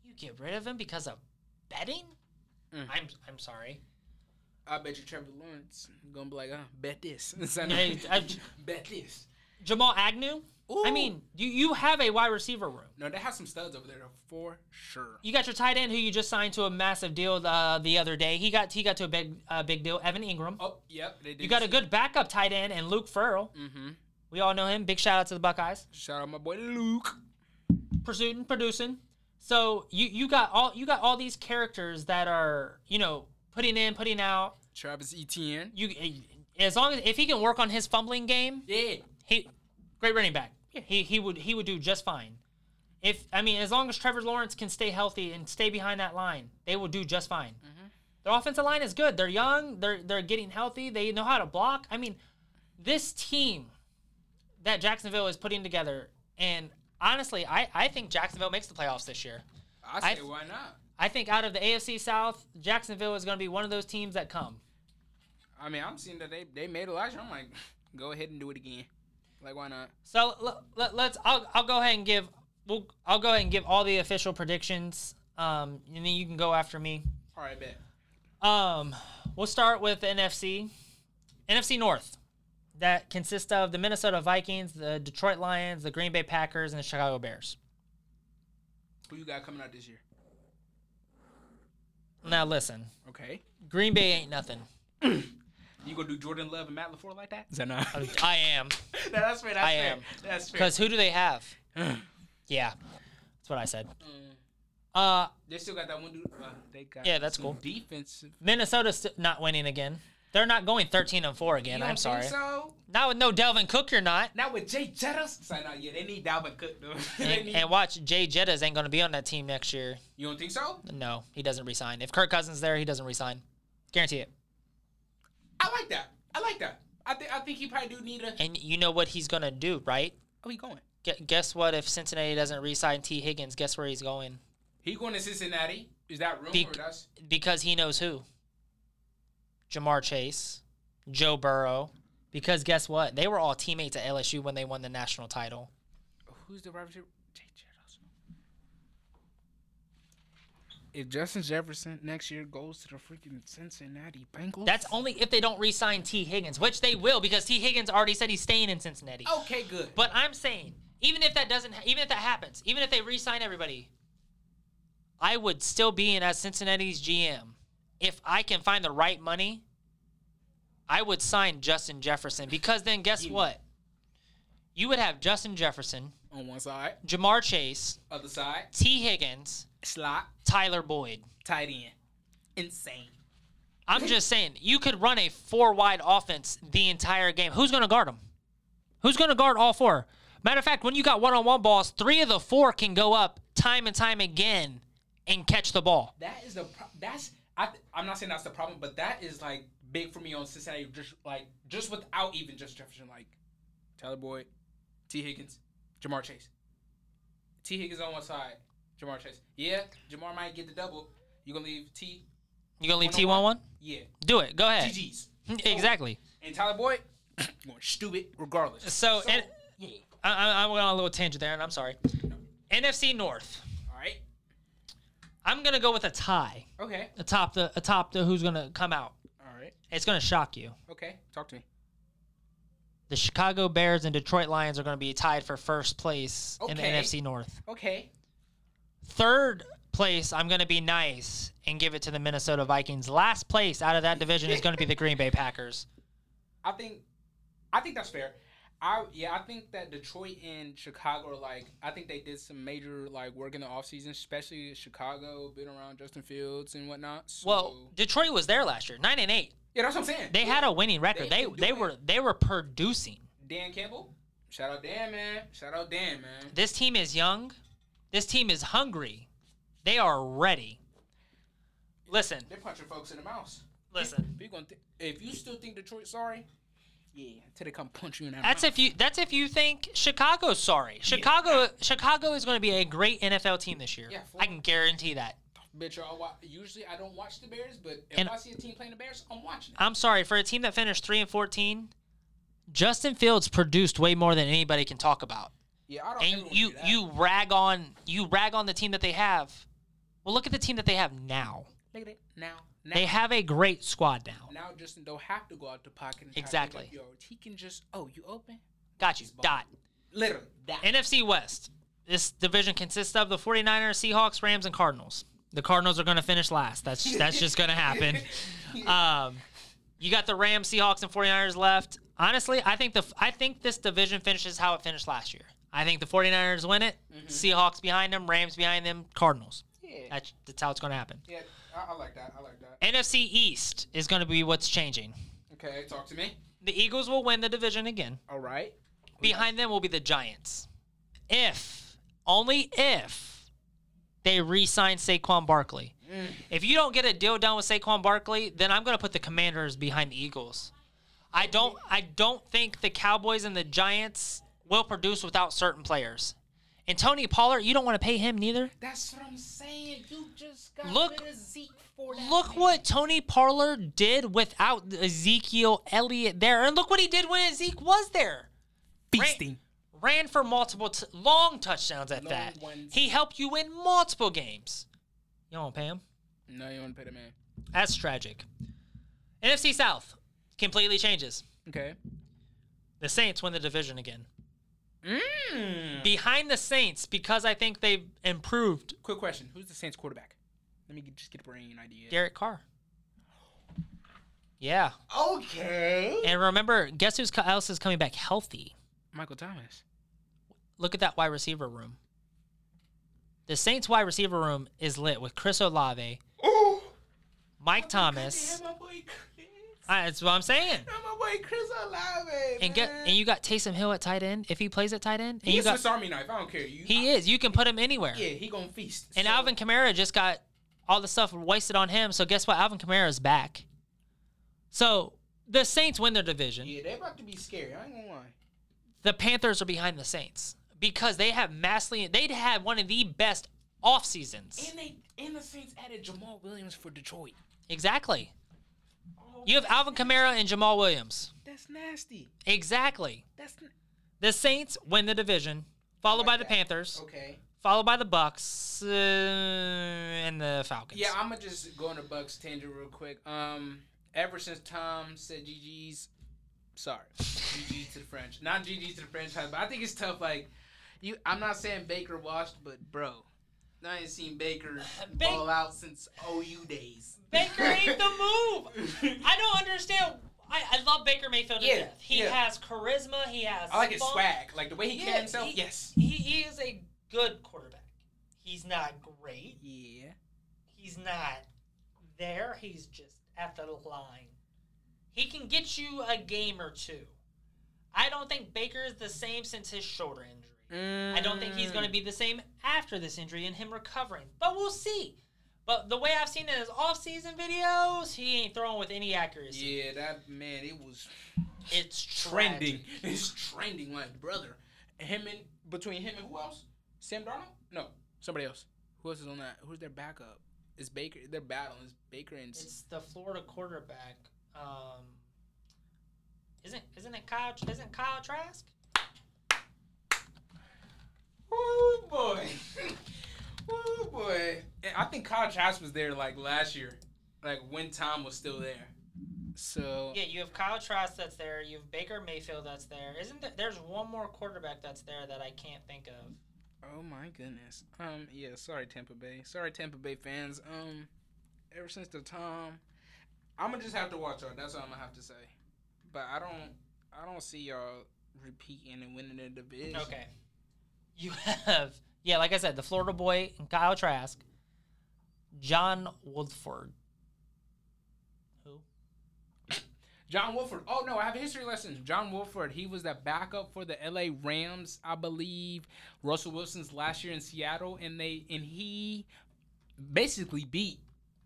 You get rid of him because of betting? Mm. I'm I'm sorry. I bet you Trevor Lawrence gonna be like, uh, bet this. I- bet this. Jamal Agnew. I mean, you you have a wide receiver room. No, they have some studs over there for sure. You got your tight end who you just signed to a massive deal uh, the other day. He got he got to a big uh, big deal. Evan Engram. Oh, yep. They did. You got a good backup tight end and Luke Farrell. Mm-hmm. We all know him. Big shout out to the Buckeyes. Shout out my boy Luke. pursuing, producing. So you you got all you got all these characters that are you know putting in, putting out. Travis Etienne. You eh, as long as if he can work on his fumbling game, Yeah. he great running back. He he would he would do just fine. If I mean as long as Trevor Lawrence can stay healthy and stay behind that line, they will do just fine. Mm-hmm. Their offensive line is good. They're young. They're they're getting healthy. They know how to block. I mean, this team that Jacksonville is putting together, and honestly, I, I think Jacksonville makes the playoffs this year. I I say th- why not? I think out of the AFC South, Jacksonville is going to be one of those teams that come. I mean, I'm seeing that they they made Elijah. I'm like, go ahead and do it again. Like, why not? So l- l- let's. I'll, I'll go ahead and give. We'll, I'll go ahead and give all the official predictions. Um, and then you can go after me. All right, bet. Um, we'll start with the NFC. NFC North. That consists of the Minnesota Vikings, the Detroit Lions, the Green Bay Packers, and the Chicago Bears. Who you got coming out this year? Now listen, Okay. Green Bay ain't nothing. You gonna do Jordan Love and Matt LaFleur like that? Is that not? I am. no, that's fair. That's I fair. am. That's fair. Because who do they have? Yeah, that's what I said. Uh, they still got that one dude. Uh, they got Yeah, that's cool. Defensive. Minnesota's st- not winning again. They're not going 13 and 4 again. I'm sorry. think so? Not with no Dalvin Cook, you're not. Not with Jay Jettas. So, no, yeah, they need Dalvin Cook though. They And, need- and watch, Jay Jettas ain't going to be on that team next year. you don't think so? No, he doesn't resign. If Kirk Cousins there, he doesn't resign. Guarantee it. I like that. I like that. I think I think he probably do need a. And you know what he's going to do, right? Oh, he going. Gu- guess what? If Cincinnati doesn't resign T. Higgins, guess where he's going? He going to Cincinnati? Is that rumor? Be- or that's because he knows who. Ja'Marr Chase, Joe Burrow. Because guess what? They were all teammates at LSU when they won the national title. who's the wide receiver? J.J. Russell. If Justin Jefferson next year goes to the freaking Cincinnati Bengals, That's only if they don't re-sign T. Higgins, which they will because T. Higgins already said he's staying in Cincinnati. okay. Good. But I'm saying, even if that doesn't, even if that happens, even if they re-sign everybody, I would still be in as Cincinnati's GM. If I can find the right money, I would sign Justin Jefferson because then guess Yeah. what? You would have Justin Jefferson, on one side, Ja'Marr Chase, other side, T. Higgins, slot, Tyler Boyd. tight end, insane. I'm just saying, you could run a four wide offense the entire game. Who's going to guard them? Who's going to guard all four? Matter of fact, when you got one on one balls, three of the four can go up time and time again and catch the ball. That is the pro- that's I th- I'm not saying that's the problem, but that is like big for me on Cincinnati. Just like just without even just Jefferson, like Tyler Boyd, T Higgins, Ja'Marr Chase. T Higgins on one side, Ja'Marr Chase. Yeah, Ja'Marr might get the double. You gonna leave T? You going to leave T1 One-on-one? Yeah, Do it. Go ahead. GG's. Exactly. And Tyler Boyd, going stupid regardless. So, and yeah, I, I, I went on a little tangent there, and I'm sorry. NFC North. I'm going to go with a tie okay, atop the atop the who's going to come out. all right, It's going to shock you. okay. Talk to me. The Chicago Bears and Detroit Lions are going to be tied for first place in the Okay. NFC North. Okay, Third place, I'm going to be nice and give it to the Minnesota Vikings. Last place out of that division is going to be the Green Bay Packers. I think, I think that's fair. I yeah, I think that Detroit and Chicago are like I think they did some major like work in the offseason, especially Chicago, been around Justin Fields and whatnot. So, Well, Detroit was there last year, nine and eight. yeah, that's what I'm saying. They had a winning record. They They they were they were producing. Dan Campbell. Shout out Dan, man. Shout out Dan, man. This team is young. This team is hungry. They are ready. Listen, They're punching folks in the mouth. listen. If you gonna th- if you still think Detroit's sorry, yeah, until they come punch you in that That's mouth. if you that's if you think Chicago's sorry. Chicago Chicago is going to be a great NFL team this year. Yeah, I can guarantee that. Bitch, wa- usually I don't watch the Bears, but if And- I see a team playing the Bears, I'm watching it. I'm sorry for a team that finished 3 and 14. Justin Fields produced way more than anybody can talk about. Yeah, I don't. And you do you rag on you rag on the team that they have. Well, look at the team that they have now. look at it now. Now, They have a great squad now. now Justin don't have to go out the pocket. To Exactly. He can just oh you open. Got you. Dot. Literally that. NFC West. This division consists of the 49ers, Seahawks, Rams, and Cardinals. The Cardinals are going to finish last. That's that's just going to happen. Um, you got the Rams, Seahawks, and 49ers left. Honestly, I think the I think this division finishes how it finished last year. I think the 49ers win it. Seahawks behind them, Rams behind them, Cardinals. yeah, That's, that's how it's going to happen. yeah. I, I like that. I like that. NFC East is going to be what's changing. Okay, talk to me. The Eagles will win the division again. All right. Behind them will be the Giants. If, only if, they re sign Saquon Barkley. Mm. If you don't get a deal done with Saquon Barkley, then I'm going to put the Commanders behind the Eagles. I don't I don't think the Cowboys and the Giants will produce without certain players. And Tony Pollard, you don't want to pay him neither. That's what I'm saying. You just got Look- rid of Zeke for that. Look man. what Tony Pollard did without Ezekiel Elliott there. And look what he did when Zeke was there. feasting. ran for multiple t- long touchdowns at Long that. ones. He helped you win multiple games. You don't pay him? No, you want to pay the man. That's tragic. NFC South completely changes. Okay. The Saints win the division again. Mm. Behind the Saints, because I think they've improved Quick question: Who's the Saints quarterback? Let me just get a brain idea. Derek Carr. Yeah. Okay. And remember, guess who's else is coming back healthy? Michael Thomas. Look at that wide receiver room. The Saints wide receiver room is lit with Chris Olave, Oh. Mike Thomas. My boy Chris. Ah, That's what I'm saying. my boy Chris Olave. And get and you got Taysom Hill at tight end if he plays at tight end. And He's you a got Swiss Army knife. I don't care. You. he is. You can put him anywhere. Yeah, he gonna feast. And So- Alvin Kamara just got all the stuff wasted on him. So guess what? Alvin Kamara is back. So the Saints win their division. Yeah, they're about to be scary. I ain't gonna lie. The Panthers are behind the Saints because they have massively. They'd have one of the best off seasons. And they and the Saints added Jamaal Williams for Detroit. Exactly. You have Alvin Kamara and Jamaal Williams. That's nasty. Exactly. That's n- The Saints win the division, followed by the that. Panthers, okay. followed by the Bucks uh, and the Falcons. Yeah, I'm gonna just go on the Bucks tangent real quick. Um, ever since Tom said GG's, sorry, GG to the French, not GG to the French, but I think it's tough. Like, you, I'm not saying Baker washed, but bro, I ain't seen Baker Ba- ball out since OU days. Baker ain't the move. I don't understand. I, I love Baker Mayfield to Yeah, death. He yeah. has charisma. He has. I like his fun. swag, like the way he Yeah, carries himself. he- yes. He, he is a good quarterback. He's not great. Yeah. He's not there. He's just at the line. He can get you a game or two. I don't think Baker is the same since his shoulder injury. I don't think he's going to be the same after this injury and him recovering. But we'll see. But the way I've seen in his off-season videos, he ain't throwing with any accuracy. Yeah, that man, it was It's trending. tragic. It's trending like brother. Him and between him and who else? Sam Darnold? No, somebody else. Who else is on that? Who's their backup? It's Baker. They're battling. It's Baker and. It's the Florida quarterback. Um, isn't isn't it Kyle? Isn't Kyle Trask? Oh boy. oh boy. And I think Kyle Trask was there like last year, like when Tom was still there. So Yeah, you have Kyle Trask that's there. You have Baker Mayfield that's there. Isn't there? There's one more quarterback that's there that I can't think of. Oh my goodness. Um. Yeah. Sorry, Tampa Bay. Sorry, Tampa Bay fans. Um. Ever since the Tom, I'm gonna just have to watch out. That's all I'm gonna have to say. But I don't. I don't see y'all repeating and winning the division. Okay. You have yeah, like I said, the Florida boy and Kyle Trask, John Woodford. Who? John Wolford. Oh no, I have history lesson. John Wolford. He was the backup for the L.A. Rams, I believe. Russell Wilson's last year in Seattle, and they and he basically beat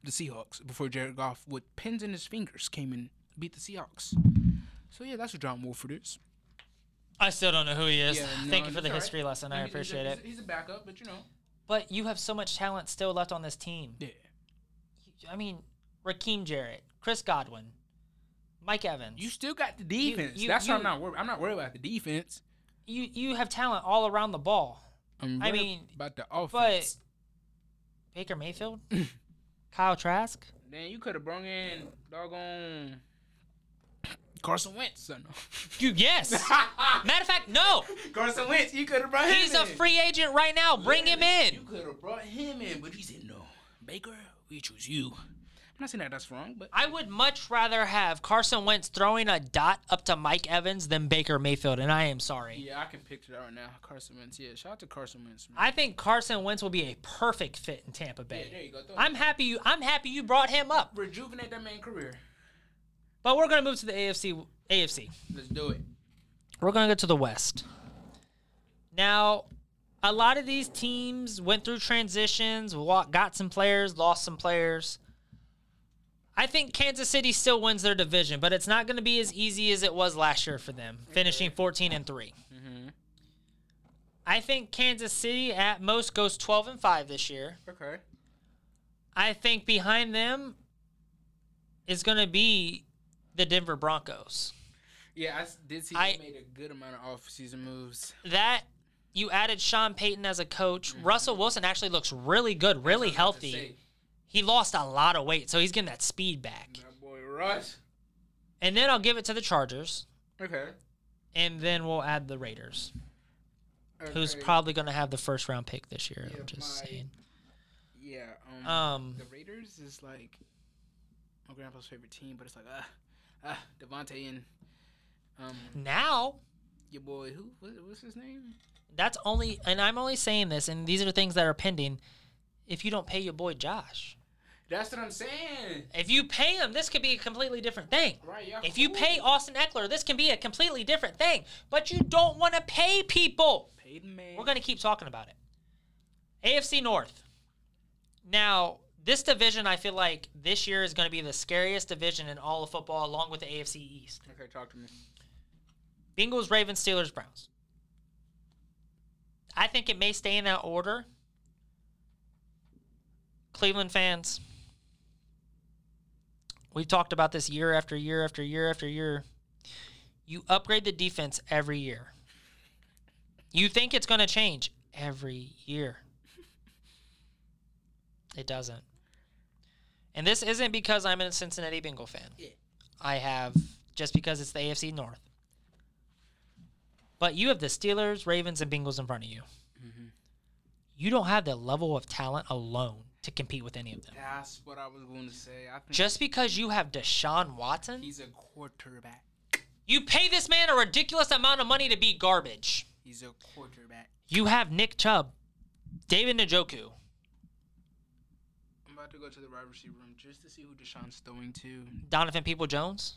the Seahawks before Jared Goff with pins in his fingers came and beat the Seahawks. So yeah, that's what John Wolford is. I still don't know who he is. Yeah, no, Thank you for the it's all right. history lesson. I a- appreciate he's it. He's a backup, but you know. But you have so much talent still left on this team. Yeah. I mean, Raheem Jarrett, Chris Godwin, Mike Evans. You still got the defense. you- That's you- what I'm not worried. I'm not worried about the defense. you you have talent all around the ball. I'm I mean, about the offense. But. Baker Mayfield, Kyle Trask. then you could have brought in doggone Carson Wentz. Son. You yes. Matter of fact, no. Carson Wentz, you could have brought him in. He's a free agent right now. Bring him in. You could have brought him in, but he said no. Baker, we choose you. I'm not saying that that's wrong, but I would much rather have Carson Wentz throwing a dot up to Mike Evans than Baker Mayfield, and I am sorry. yeah, I can picture that right now. Carson Wentz, yeah. Shout out to Carson Wentz. Man. I think Carson Wentz will be a perfect fit in Tampa Bay. yeah, there you go. Throw I'm happy you. I'm happy you brought him up. rejuvenate that man career. But we're gonna move to the AFC. AFC. Let's do it. We're gonna go to the West. Now, a lot of these teams went through transitions, got some players, lost some players. I think Kansas City still wins their division, but it's not going to be as easy as it was last year for them, finishing 14 and 3. Mm-hmm. I think Kansas City at most goes 12 and 5 this year. Okay. I think behind them is going to be the Denver Broncos. Yeah, I did see I- made a good amount of off-season moves. that you added Sean Payton as a coach. Russell Wilson actually looks really good, really That's what I was about to healthy. He lost a lot of weight, so he's getting that speed back. That boy Russ. And then I'll give it to the Chargers, Okay. and then we'll add the Raiders, who's probably going to have the first round pick this year. Yeah, I'm just my- saying. Yeah. Um, Um, the Raiders is like my grandpa's favorite team, but it's like ah, ah, Devontae and um now your boy who what, what's his name? that's only, and I'm only saying this, and these are things that are pending. If you don't pay your boy Josh, That's what I'm saying. if you pay him, this could be a completely different thing. Right. Yeah. If you pay Austin Ekeler, this can be a completely different thing. But you don't want to pay people. pay the man. We're going to keep talking about it. AFC North. Now, this division, I feel like this year is going to be the scariest division in all of football, along with the AFC East. Okay, talk to me. Bengals, Ravens, Steelers, Browns. I think it may stay in that order. Cleveland fans, we've talked about this year after year after year after year. You upgrade the defense every year. You think it's going to change every year. It doesn't. And this isn't because I'm a Cincinnati Bengal fan. Yeah. I have just because it's the AFC North. But you have the Steelers, Ravens, and Bengals in front of you. Mm-hmm. You don't have the level of talent alone to compete with any of them. That's what I was going to say. I think Just because you have Deshaun Watson, he's a quarterback. you pay this man a ridiculous amount of money to be garbage. He's a quarterback. You have Nick Chubb, David Njoku. To go to the wide receiver room just to see who Deshaun's throwing to. Donovan People Jones.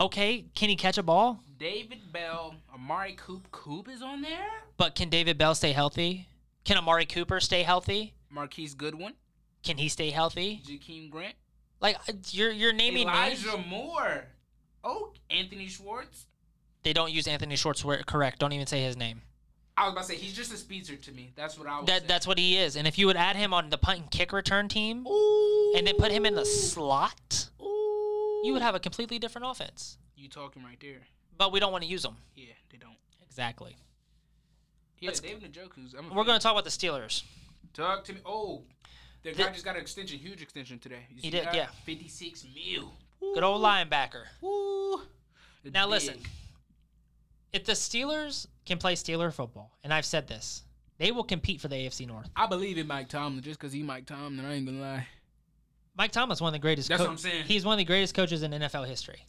Okay, can he catch a ball? David Bell, Amari Coop. Coop is on there. But can David Bell stay healthy? Can Amari Cooper stay healthy? Marquise Goodwin, Can he stay healthy? Jakeem Grant, Like uh, you're you're naming names. Elijah Moore. Oh, Anthony Schwartz. They don't use Anthony Schwartz correct. Don't even say his name. I was about to say he's just a speedster to me. That's what I was. That that's what he is. And if you would add him on the punt and kick return team Ooh. and then put him in the slot, Ooh. you would have a completely different offense. You talking right there? But we don't want to use him. Yeah, they don't. Exactly. Yeah, Let's- David Njoku's. I'm We're going to talk about the Steelers. talk to me. Oh, the The- guy just got an extension, huge extension today. You He did, that? yeah. Fifty-six mil. Good old linebacker. Now Big. listen. If the Steelers can play Steeler football, and I've said this, they will compete for the AFC North. I believe in Mike Tomlin just because he Mike Tomlin. I ain't gonna lie. Mike Tomlin's one of the greatest. That's what I'm saying. He's one of the greatest coaches in NFL history.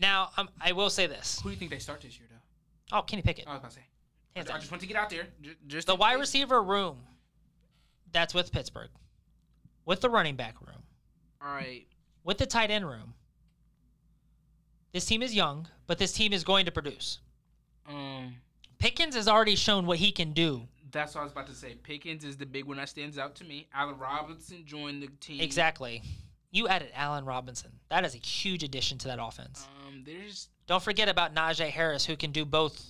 Now, um, I will say this. Who do you think they start this year, though? Oh, Kenny Pickett. I was about to say. I, I just want to get out there. Ju- Just The wide case. receiver room, that's with Pittsburgh. With the running back room, All right. with the tight end room. This team is young, but this team is going to produce. Um, Pickens has already shown what he can do. that's what I was about to say. Pickens is the big one that stands out to me. Allen Robinson joined the team. Exactly. You added Allen Robinson. That is a huge addition to that offense. Um, there's Don't forget about Najee Harris, who can do both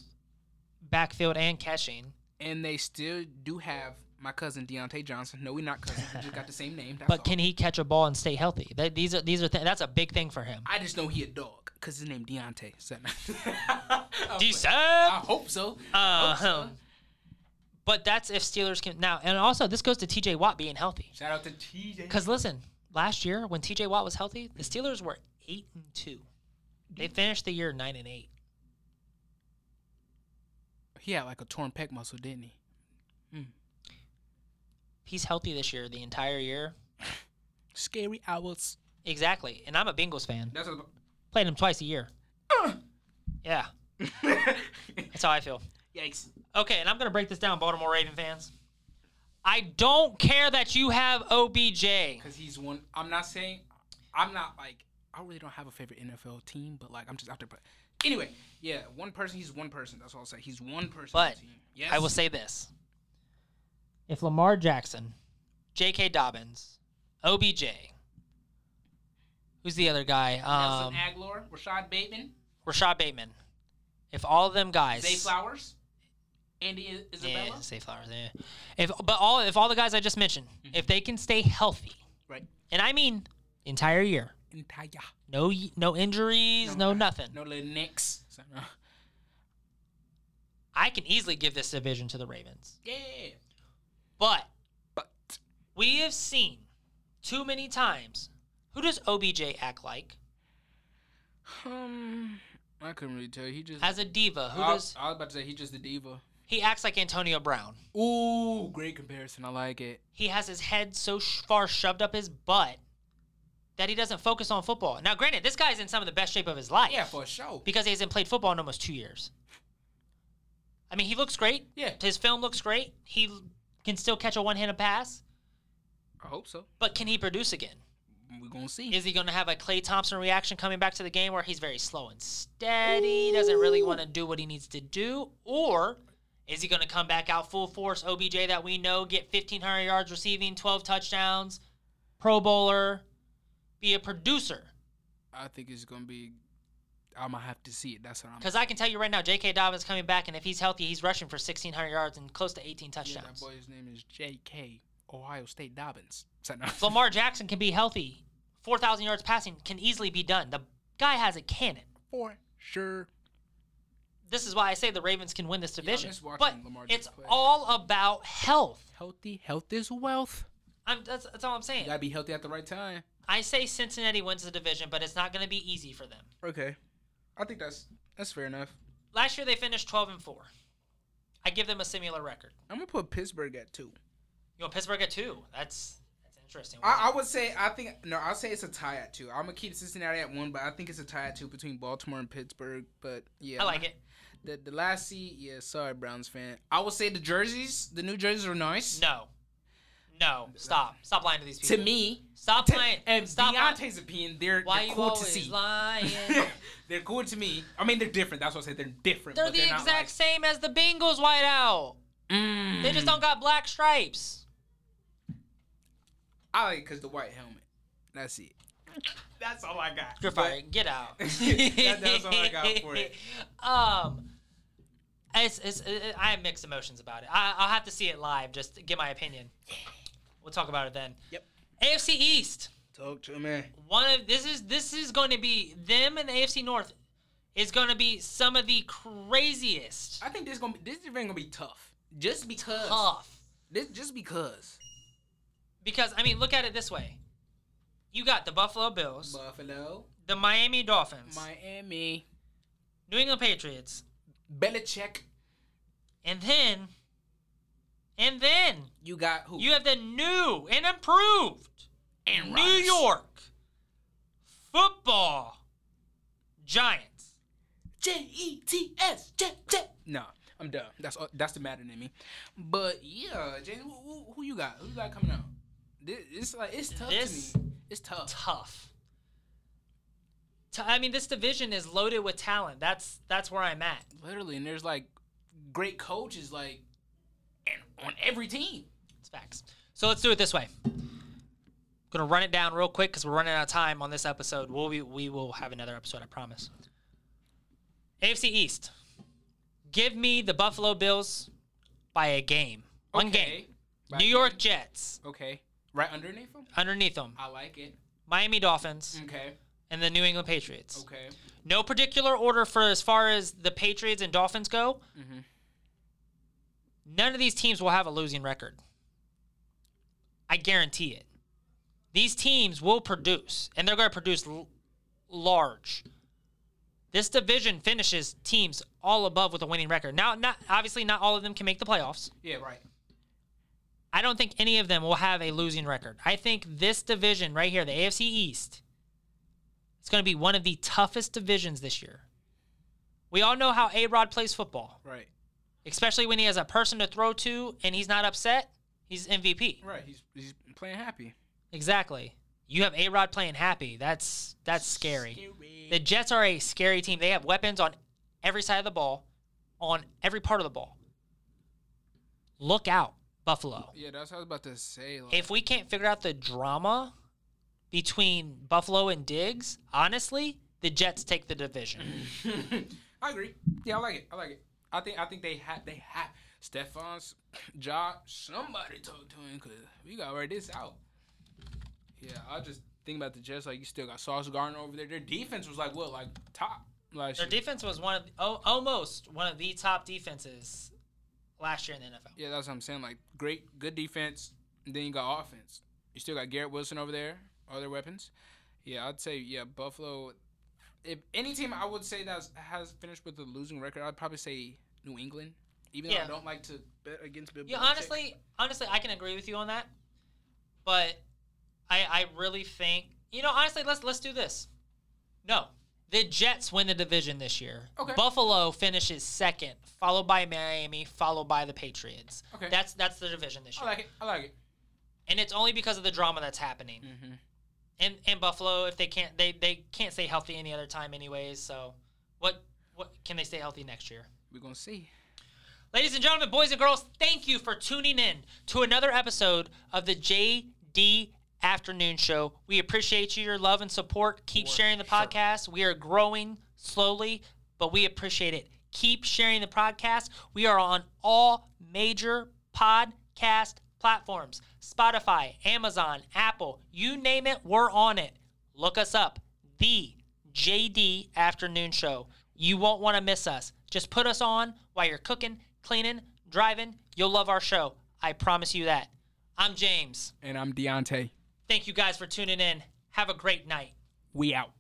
backfield and catching. and they still do have my cousin Diontae Johnson. No, we're not cousins. We just got the same name. That's But all. can he catch a ball and stay healthy? That, these are these are th- that's a big thing for him. I just know he a dog because his name Deontay. So, I hope so. Uh, Hope so. but that's if Steelers can now, and also this goes to T.J. Watt being healthy. Shout out to TJ. Because listen, last year when T.J. Watt was healthy, the Steelers were eight and two. They finished the year nine and eight. he had like a torn pec muscle, didn't he? He's healthy this year, the entire year. Scary hours. Exactly, and I'm a Bengals fan. That's what. Played him twice a year. Uh. Yeah, that's how I feel. Yikes. Okay, and I'm gonna break this down, Baltimore Raven fans. I don't care that you have OBJ. Because he's one. I'm not saying. I'm not like. I really don't have a favorite NFL team, but like I'm just out there. But anyway, yeah, one person. He's one person. That's all I'll say. He's one person. on But team. yes, I will say this: if Lamar Jackson, J.K. Dobbins, OBJ, who's the other guy? Um, Nelson Agholor, Rashod Bateman, Rashod Bateman. If all of them guys, Zay Flowers, Andy Isabella. yeah, Zay Flowers, yeah. If but all if all the guys I just mentioned, if they can stay healthy, Right. and I mean entire year, Entire. no no injuries, no, nothing, No little nicks. So, no. I can easily give this division to the Ravens. Yeah. But But we have seen too many times. Who does OBJ act like um, I couldn't really tell. He just. as a diva? Who I, does I was about to say he's just a diva. he acts like Antonio Brown? Ooh, great comparison. I like it. He has his head so sh- far shoved up his butt that he doesn't focus on football. Now, granted, this guy's in some of the best shape of his life Yeah, for sure. because he hasn't played football in almost two years. I mean, he looks great. Yeah. His film looks great. He can still catch a one-handed pass, I hope so. but can he produce again? We're gonna see. Is he going to have a Klay Thompson reaction coming back to the game where he's very slow and steady, doesn't really want to do what he needs to do? Or is he going to come back out full force OBJ that we know, get 1,500 yards receiving, 12 touchdowns, Pro Bowler, be a producer? I think it's gonna be. I'm gonna have to see it. That's what I'm. Because I can tell you right now, J.K. Dobbins coming back, and if he's healthy, he's rushing for 1,600 yards and close to 18 Yeah, touchdowns. that boy's name is J.K. Ohio State Dobbins. So, no. Lamar Jackson can be healthy. 4,000 yards passing can easily be done. The guy has a cannon. For sure. This is why I say the Ravens can win this division. miss watching but it's play. all about health. Healthy. Health is wealth. I'm, that's, that's all I'm saying. You gotta be healthy at the right time. I say Cincinnati wins the division, but it's not going to be easy for them. Okay. I think that's that's fair enough. Last year they finished 12 and 4. I give them a similar record. I'm gonna put Pittsburgh at two. You want Pittsburgh at 2? That's that's interesting. I, I would say I think no, I'll say it's a tie at two. I'm gonna keep Cincinnati at one, but I think it's a tie at two between Baltimore and Pittsburgh. But yeah, I like it. The the last seat, yeah. Sorry, Browns fan. I would say the jerseys, the new jerseys are nice. No. No. Stop. Stop lying to these people. To me, Stop to, lying. and Stop lying. Deontay's opinion, they're, Why they're cool to always see. lying? they're cool to me. I mean, they're different. That's what I say. They're different. They're the they're exact same as the Bengals whiteout. like, mm. They just don't got black stripes. I like because the white helmet. That's it. That's all I got. You're fired. Get out. That- that's all I got for it. Um, it's, it's, it, I have mixed emotions about it. I, I'll have to see it live just to get my opinion. We'll talk about it then. Yep. AFC East. Talk to me. One of this is this is going to be them and the AFC North is going to be some of the craziest. I think this gonna be this event gonna be tough. Just because. Tough. This just because. Because I mean, look at it this way. You got the Buffalo Bills, Buffalo, the Miami Dolphins, Miami, New England Patriots, Belichick. and then, and then You got who? you have the new and improved and New Rodgers. York Football Giants. J E T S. Jet Jet. No, I'm done. That's uh, that's the matter in me. But yeah, James, who, who, who you got? Who you got coming out? It's like it's tough This- to me. It's tough. Tough. T- I mean, this division is loaded with talent. That's that's where I'm at. Literally, and there's like great coaches like and on every team. It's facts. So let's do it this way. Gonna run it down real quick because we're running out of time on this episode. We'll be, we will have another episode, I promise. AFC East. Give me the Buffalo Bills by a game. One game. Okay. Right New York Jets Okay. Right underneath them. underneath them. I like it. Miami Dolphins Okay. and the New England Patriots. Okay. No particular order for as far as the Patriots and Dolphins go. Mhm. None of these teams will have a losing record. I guarantee it. These teams will produce, and they're going to produce l- large. This division finishes teams all above with a winning record. Now, not obviously, not all of them can make the playoffs. Yeah. Right. I don't think any of them will have a losing record. I think this division right here, the AFC East, is going to be one of the toughest divisions this year. We all know how A Rod plays football, Right. especially when he has a person to throw to and he's not upset. He's MVP. Right. He's he's playing happy. Exactly. You have A Rod playing happy. That's that's scary. The Jets are a scary team. They have weapons on every side of the ball, on every part of the ball. Look out, Buffalo. Yeah, that's what I was about to say. Like, if we can't figure out the drama between Buffalo and Diggs, honestly, the Jets take the division. I agree. Yeah, I like it. I like it. I think I think they have they have Stefon's job. Somebody talk to him because we got to write this out. Yeah, I just think about the Jets. Like you still got Sauce Gardner over there. Their defense was like what, like top. Like Their defense was one of the, oh, almost one of the top defenses last year in the NFL. Yeah, that's what I'm saying. Like great, good defense, and then you got offense. You still got Garrett Wilson over there, other weapons. Yeah, I'd say yeah, Buffalo. If any team I would say that has finished with a losing record, I'd probably say New England. Even Yeah. though I don't like to bet against Bill. Yeah, honestly, honestly, I can agree with you on that. But I I really think you know honestly let's let's do this. No, the Jets win the division this year. Okay. Buffalo finishes second, followed by Miami, followed by the Patriots. Okay. That's that's the division this year. I year, like it. I like it. and it's only because of the drama that's happening. Mm-hmm. And and Buffalo, if they can't they they can't stay healthy any other time anyways. So what what can they stay healthy next year? We're gonna see. Ladies and gentlemen, boys and girls, thank you for tuning in to another episode of the JD Afternoon Show. We appreciate you, your love and support. Keep For sharing the sure. podcast. We are growing slowly, but we appreciate it. Keep sharing the podcast. We are on all major podcast platforms Spotify, Amazon, Apple, you name it, we're on it. Look us up. The JD Afternoon Show. You won't want to miss us. Just put us on while you're cooking, cleaning, driving. You'll love our show. I promise you that. I'm James. And I'm Deontay. Thank you guys for tuning in. Have a great night. We out.